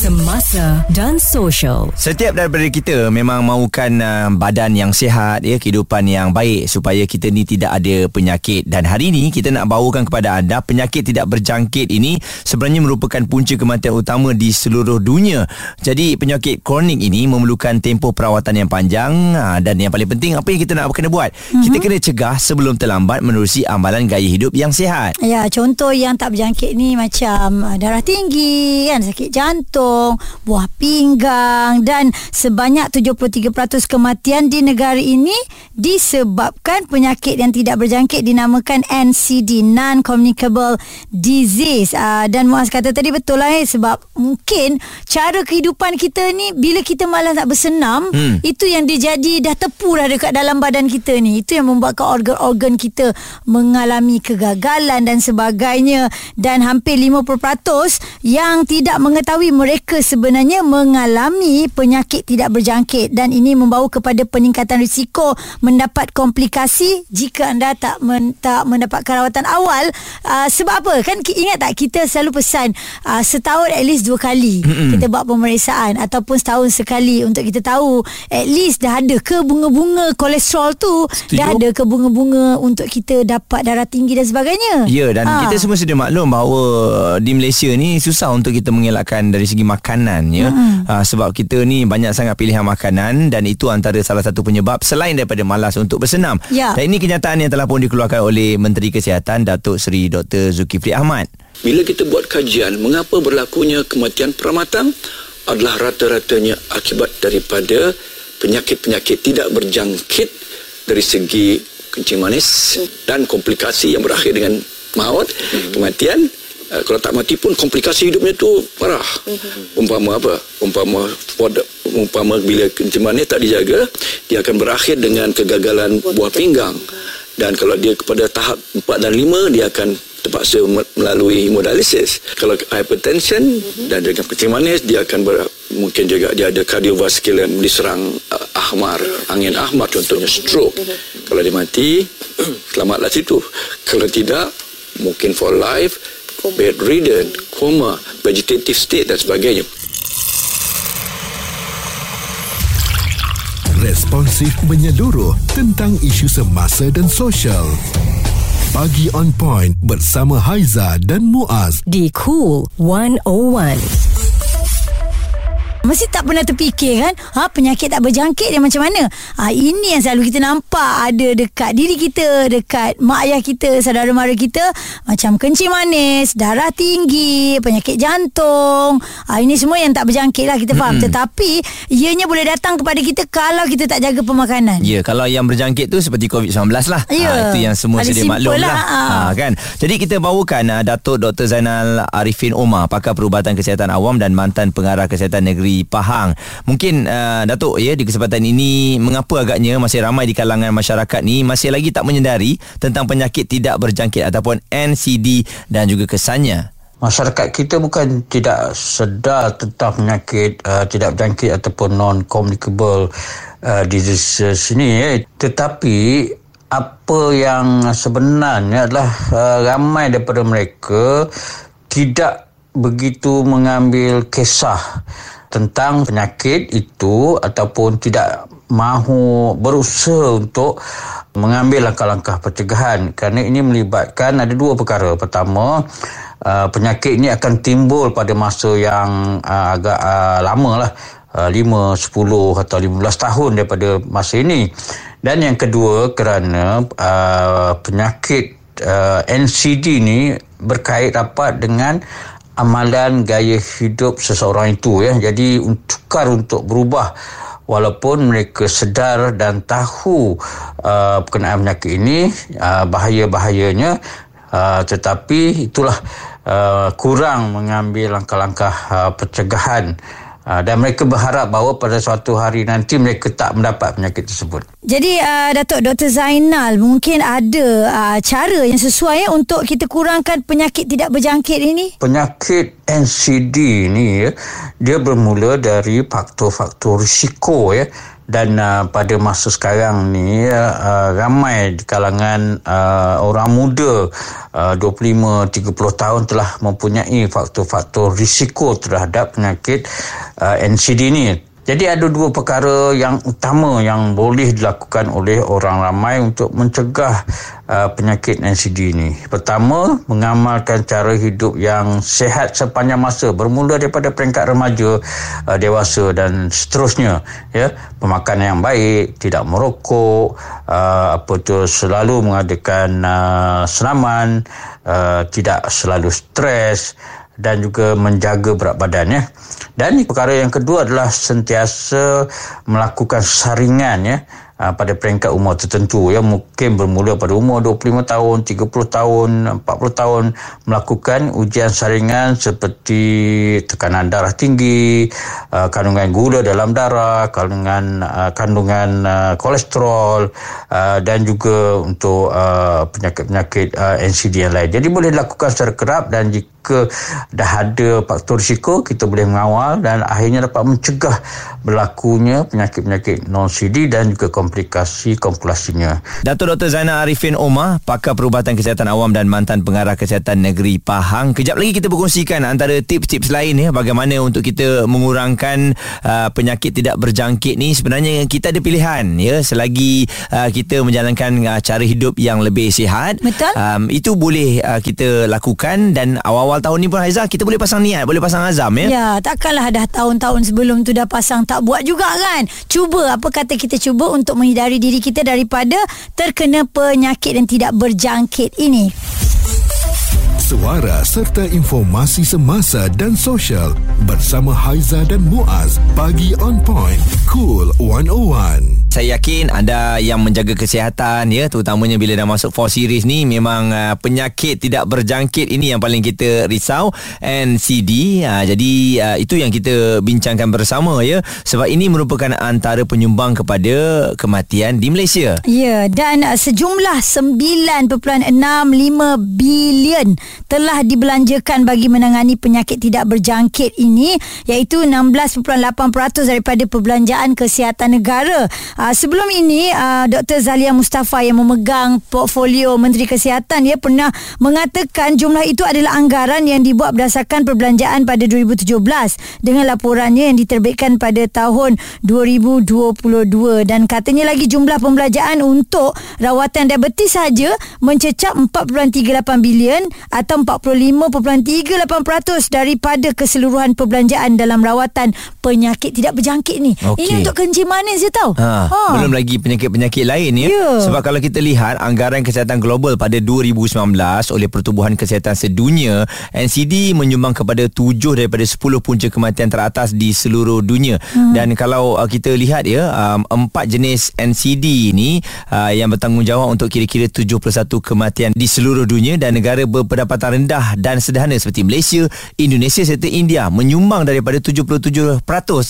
semasa dan sosial. Setiap daripada kita memang mahukan uh, badan yang sihat, ya, kehidupan yang baik supaya kita ni tidak ada penyakit. Dan hari ini kita nak bawakan kepada anda penyakit tidak berjangkit ini sebenarnya merupakan punca kematian utama di seluruh dunia. Jadi penyakit kronik ini memerlukan tempoh perawatan yang panjang uh, dan yang paling penting apa yang kita nak kena buat? Mm-hmm. Kita kena cegah sebelum terlambat menerusi amalan gaya hidup yang sihat. Ya, contoh yang tak berjangkit ni macam uh, darah tinggi, kan, sakit jantung jantung, buah pinggang dan sebanyak 73% kematian di negara ini disebabkan penyakit yang tidak berjangkit dinamakan NCD non-communicable disease. Uh, dan Muaz kata tadi betul lah eh, sebab mungkin cara kehidupan kita ni bila kita malas nak bersenam hmm. itu yang dia jadi dah tepu dah dekat dalam badan kita ni. Itu yang membuatkan organ-organ kita mengalami kegagalan dan sebagainya. Dan hampir 50% yang tidak mengetahui mereka mereka sebenarnya mengalami penyakit tidak berjangkit dan ini membawa kepada peningkatan risiko mendapat komplikasi jika anda tak men, tak mendapatkan rawatan awal uh, sebab apa kan ingat tak kita selalu pesan uh, setahun at least dua kali mm-hmm. kita buat pemeriksaan ataupun setahun sekali untuk kita tahu at least dah ada ke bunga-bunga kolesterol tu Setuju. dah ada ke bunga-bunga untuk kita dapat darah tinggi dan sebagainya ya dan ha. kita semua sedia maklum bahawa di Malaysia ni susah untuk kita mengelakkan dari segi makanan ya hmm. uh, sebab kita ni banyak sangat pilihan makanan dan itu antara salah satu penyebab selain daripada malas untuk bersenam ya. dan ini kenyataan yang telah pun dikeluarkan oleh Menteri Kesihatan Datuk Seri Dr Zulkifli Ahmad bila kita buat kajian mengapa berlakunya kematian pramatang adalah rata-ratanya akibat daripada penyakit-penyakit tidak berjangkit dari segi kencing manis dan komplikasi yang berakhir dengan maut, hmm. kematian uh, kalau tak mati pun komplikasi hidupnya tu parah. Umpama apa? Umpama umpama bila kencemasan tak dijaga, dia akan berakhir dengan kegagalan buah pinggang. Dan kalau dia kepada tahap 4 dan 5 dia akan terpaksa melalui hemodialisis. Kalau hypertension dan dengan kencing manis dia akan ber, mungkin juga dia ada kardiovaskular yang diserang uh, ahmar, angin ahmar contohnya stroke. Kalau dia mati selamatlah situ. Kalau tidak mungkin for life bedridden, koma, vegetative state dan sebagainya. Responsif menyeluruh tentang isu semasa dan sosial. Pagi on point bersama Haiza dan Muaz di Cool 101. Mesti tak pernah terfikir kan ha, Penyakit tak berjangkit dia macam mana ha, Ini yang selalu kita nampak Ada dekat diri kita Dekat mak ayah kita Saudara mara kita Macam kencing manis Darah tinggi Penyakit jantung ha, Ini semua yang tak berjangkit lah Kita faham mm-hmm. Tetapi Ianya boleh datang kepada kita Kalau kita tak jaga pemakanan Ya kalau yang berjangkit tu Seperti COVID-19 lah ya. ha, Itu yang semua sedia maklum lah, lah. Ha. Ha, kan? Jadi kita bawakan uh, Datuk Dr. Zainal Arifin Omar Pakar Perubatan Kesihatan Awam Dan mantan pengarah Kesihatan Negeri Negeri Pahang. Mungkin uh, Datuk ya di kesempatan ini mengapa agaknya masih ramai di kalangan masyarakat ni masih lagi tak menyedari tentang penyakit tidak berjangkit ataupun NCD dan juga kesannya. Masyarakat kita bukan tidak sedar tentang penyakit uh, tidak berjangkit ataupun non-communicable uh, diseases ini eh. tetapi apa yang sebenarnya adalah uh, ramai daripada mereka tidak begitu mengambil kisah tentang penyakit itu ataupun tidak mahu berusaha untuk mengambil langkah-langkah pencegahan kerana ini melibatkan ada dua perkara. Pertama, uh, penyakit ini akan timbul pada masa yang uh, agak uh, lama lah. 5, 10 atau 15 tahun daripada masa ini. Dan yang kedua kerana uh, penyakit uh, NCD ini berkait rapat dengan amalan gaya hidup seseorang itu ya. Jadi tukar untuk berubah. Walaupun mereka sedar dan tahu uh, berkenaan penyakit ini uh, bahaya-bahayanya uh, tetapi itulah uh, kurang mengambil langkah-langkah uh, pencegahan Ah, dan mereka berharap bahawa pada suatu hari nanti mereka tak mendapat penyakit tersebut. Jadi uh, Datuk Dr Zainal mungkin ada uh, cara yang sesuai ya, untuk kita kurangkan penyakit tidak berjangkit ini? Penyakit NCD ini ya, dia bermula dari faktor-faktor risiko ya dan uh, pada masa sekarang ni uh, ramai di kalangan uh, orang muda uh, 25 30 tahun telah mempunyai faktor-faktor risiko terhadap penyakit uh, NCD ni jadi ada dua perkara yang utama yang boleh dilakukan oleh orang ramai untuk mencegah uh, penyakit NCD ini. Pertama, mengamalkan cara hidup yang sehat sepanjang masa bermula daripada peringkat remaja, uh, dewasa dan seterusnya. Ya, pemakanan yang baik, tidak merokok, uh, apa tu selalu mengadakan uh, senaman, uh, tidak selalu stres dan juga menjaga berat badan ya. Dan perkara yang kedua adalah sentiasa melakukan saringan ya Ah, pada peringkat umur tertentu ya mungkin bermula pada umur 25 tahun 30 tahun 40 tahun melakukan ujian saringan seperti tekanan darah tinggi uh, kandungan gula dalam darah kandungan uh, kandungan kolesterol dan juga untuk penyakit-penyakit NCD yang lain jadi boleh dilakukan secara kerap dan jika dah ada faktor risiko kita boleh mengawal dan akhirnya dapat mencegah berlakunya penyakit-penyakit non-CD dan juga komplikasi kompulasinya. Datuk Dr. Zainal Arifin Omar, pakar perubatan kesihatan awam dan mantan pengarah kesihatan negeri Pahang. Kejap lagi kita berkongsikan antara tips-tips lain ya bagaimana untuk kita mengurangkan uh, penyakit tidak berjangkit ni. Sebenarnya kita ada pilihan ya selagi uh, kita menjalankan uh, cara hidup yang lebih sihat. Betul. Um, itu boleh uh, kita lakukan dan awal-awal tahun ni pun Haizah kita boleh pasang niat, boleh pasang azam ya. Ya, takkanlah dah tahun-tahun sebelum tu dah pasang tak buat juga kan. Cuba apa kata kita cuba untuk menghindari diri kita daripada terkena penyakit yang tidak berjangkit ini. Suara serta informasi semasa dan sosial bersama Haiza dan Muaz pagi on point cool 101 Saya yakin anda yang menjaga kesihatan ya terutamanya bila dah masuk 4 series ni memang uh, penyakit tidak berjangkit. Ini yang paling kita risau NCD uh, jadi uh, itu yang kita bincangkan bersama ya. Sebab ini merupakan antara penyumbang kepada kematian di Malaysia. Ya, dan uh, sejumlah 9.65 bilion telah dibelanjakan bagi menangani penyakit tidak berjangkit ini iaitu 16.8% daripada perbelanjaan kesihatan negara. Uh, sebelum ini uh, Dr. Zalia Mustafa yang memegang portfolio Menteri Kesihatan dia pernah mengatakan jumlah itu adalah anggaran yang dibuat berdasarkan perbelanjaan pada 2017 dengan laporannya yang diterbitkan pada tahun 2022 dan katanya lagi jumlah pembelanjaan untuk rawatan diabetes saja mencecap 4.38 bilion atau 45.38% daripada keseluruhan perbelanjaan dalam rawatan penyakit tidak berjangkit ni. Okey. Ini untuk kencing manis je tau. Ha, ha. Belum lagi penyakit-penyakit lain ya. Ya. Sebab kalau kita lihat anggaran kesihatan global pada 2019 oleh Pertubuhan Kesihatan Sedunia, NCD menyumbang kepada 7 daripada 10 punca kematian teratas di seluruh dunia. Hmm. Dan kalau uh, kita lihat ya, um, empat jenis NCD ni uh, yang bertanggungjawab untuk kira-kira 71 kematian di seluruh dunia dan negara berpendapatan rendah dan sederhana seperti Malaysia, Indonesia serta India menyumbang daripada 77%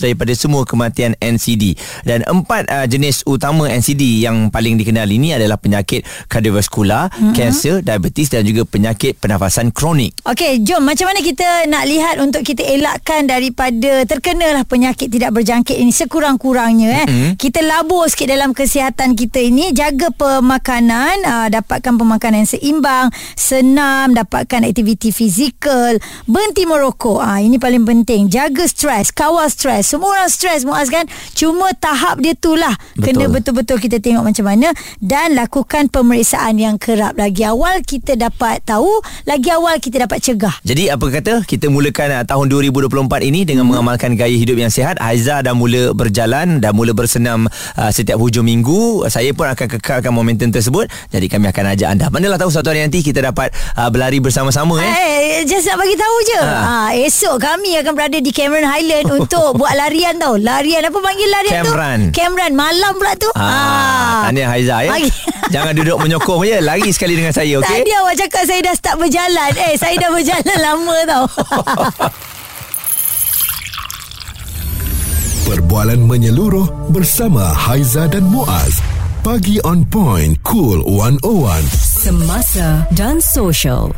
daripada semua kematian NCD. Dan empat uh, jenis utama NCD yang paling dikenal ini adalah penyakit kardiovaskular, mm-hmm. kanser, diabetes dan juga penyakit pernafasan kronik. Okey, jom macam mana kita nak lihat untuk kita elakkan daripada terkenalah penyakit tidak berjangkit ini sekurang-kurangnya eh. Mm-hmm. Kita labur sikit dalam kesihatan kita ini, jaga pemakanan, uh, dapatkan pemakanan yang seimbang, senam, dapatkan aktiviti fizikal, berhenti merokok. Ah ini paling penting. Jaga stres, kawal stres. Semua orang stres Muaz kan. Cuma tahap dia tu lah. Betul. Kena betul-betul kita tengok macam mana dan lakukan pemeriksaan yang kerap. Lagi awal kita dapat tahu, lagi awal kita dapat cegah. Jadi apa kata kita mulakan uh, tahun 2024 ini dengan hmm. mengamalkan gaya hidup yang sihat. Haiza dah mula berjalan dah mula bersenam uh, setiap hujung minggu. Saya pun akan kekalkan momentum tersebut. Jadi kami akan ajak anda. Manalah tahu satu hari nanti kita dapat uh, berlari bersama-sama eh. Eh, just nak bagi tahu je. Ha. Ha. esok kami akan berada di Cameron Highland untuk buat larian tau. Larian apa panggil larian Cameron. tu? Cameron. Malam pula tu. Ah, Tahniah Haiza ya. Bagi. Jangan duduk menyokong je. Lari sekali dengan saya okey. Tadi awak cakap saya dah start berjalan. Eh, saya dah berjalan lama tau. Perbualan menyeluruh bersama Haiza dan Muaz. Pagi on point cool 101. Semasa dan social.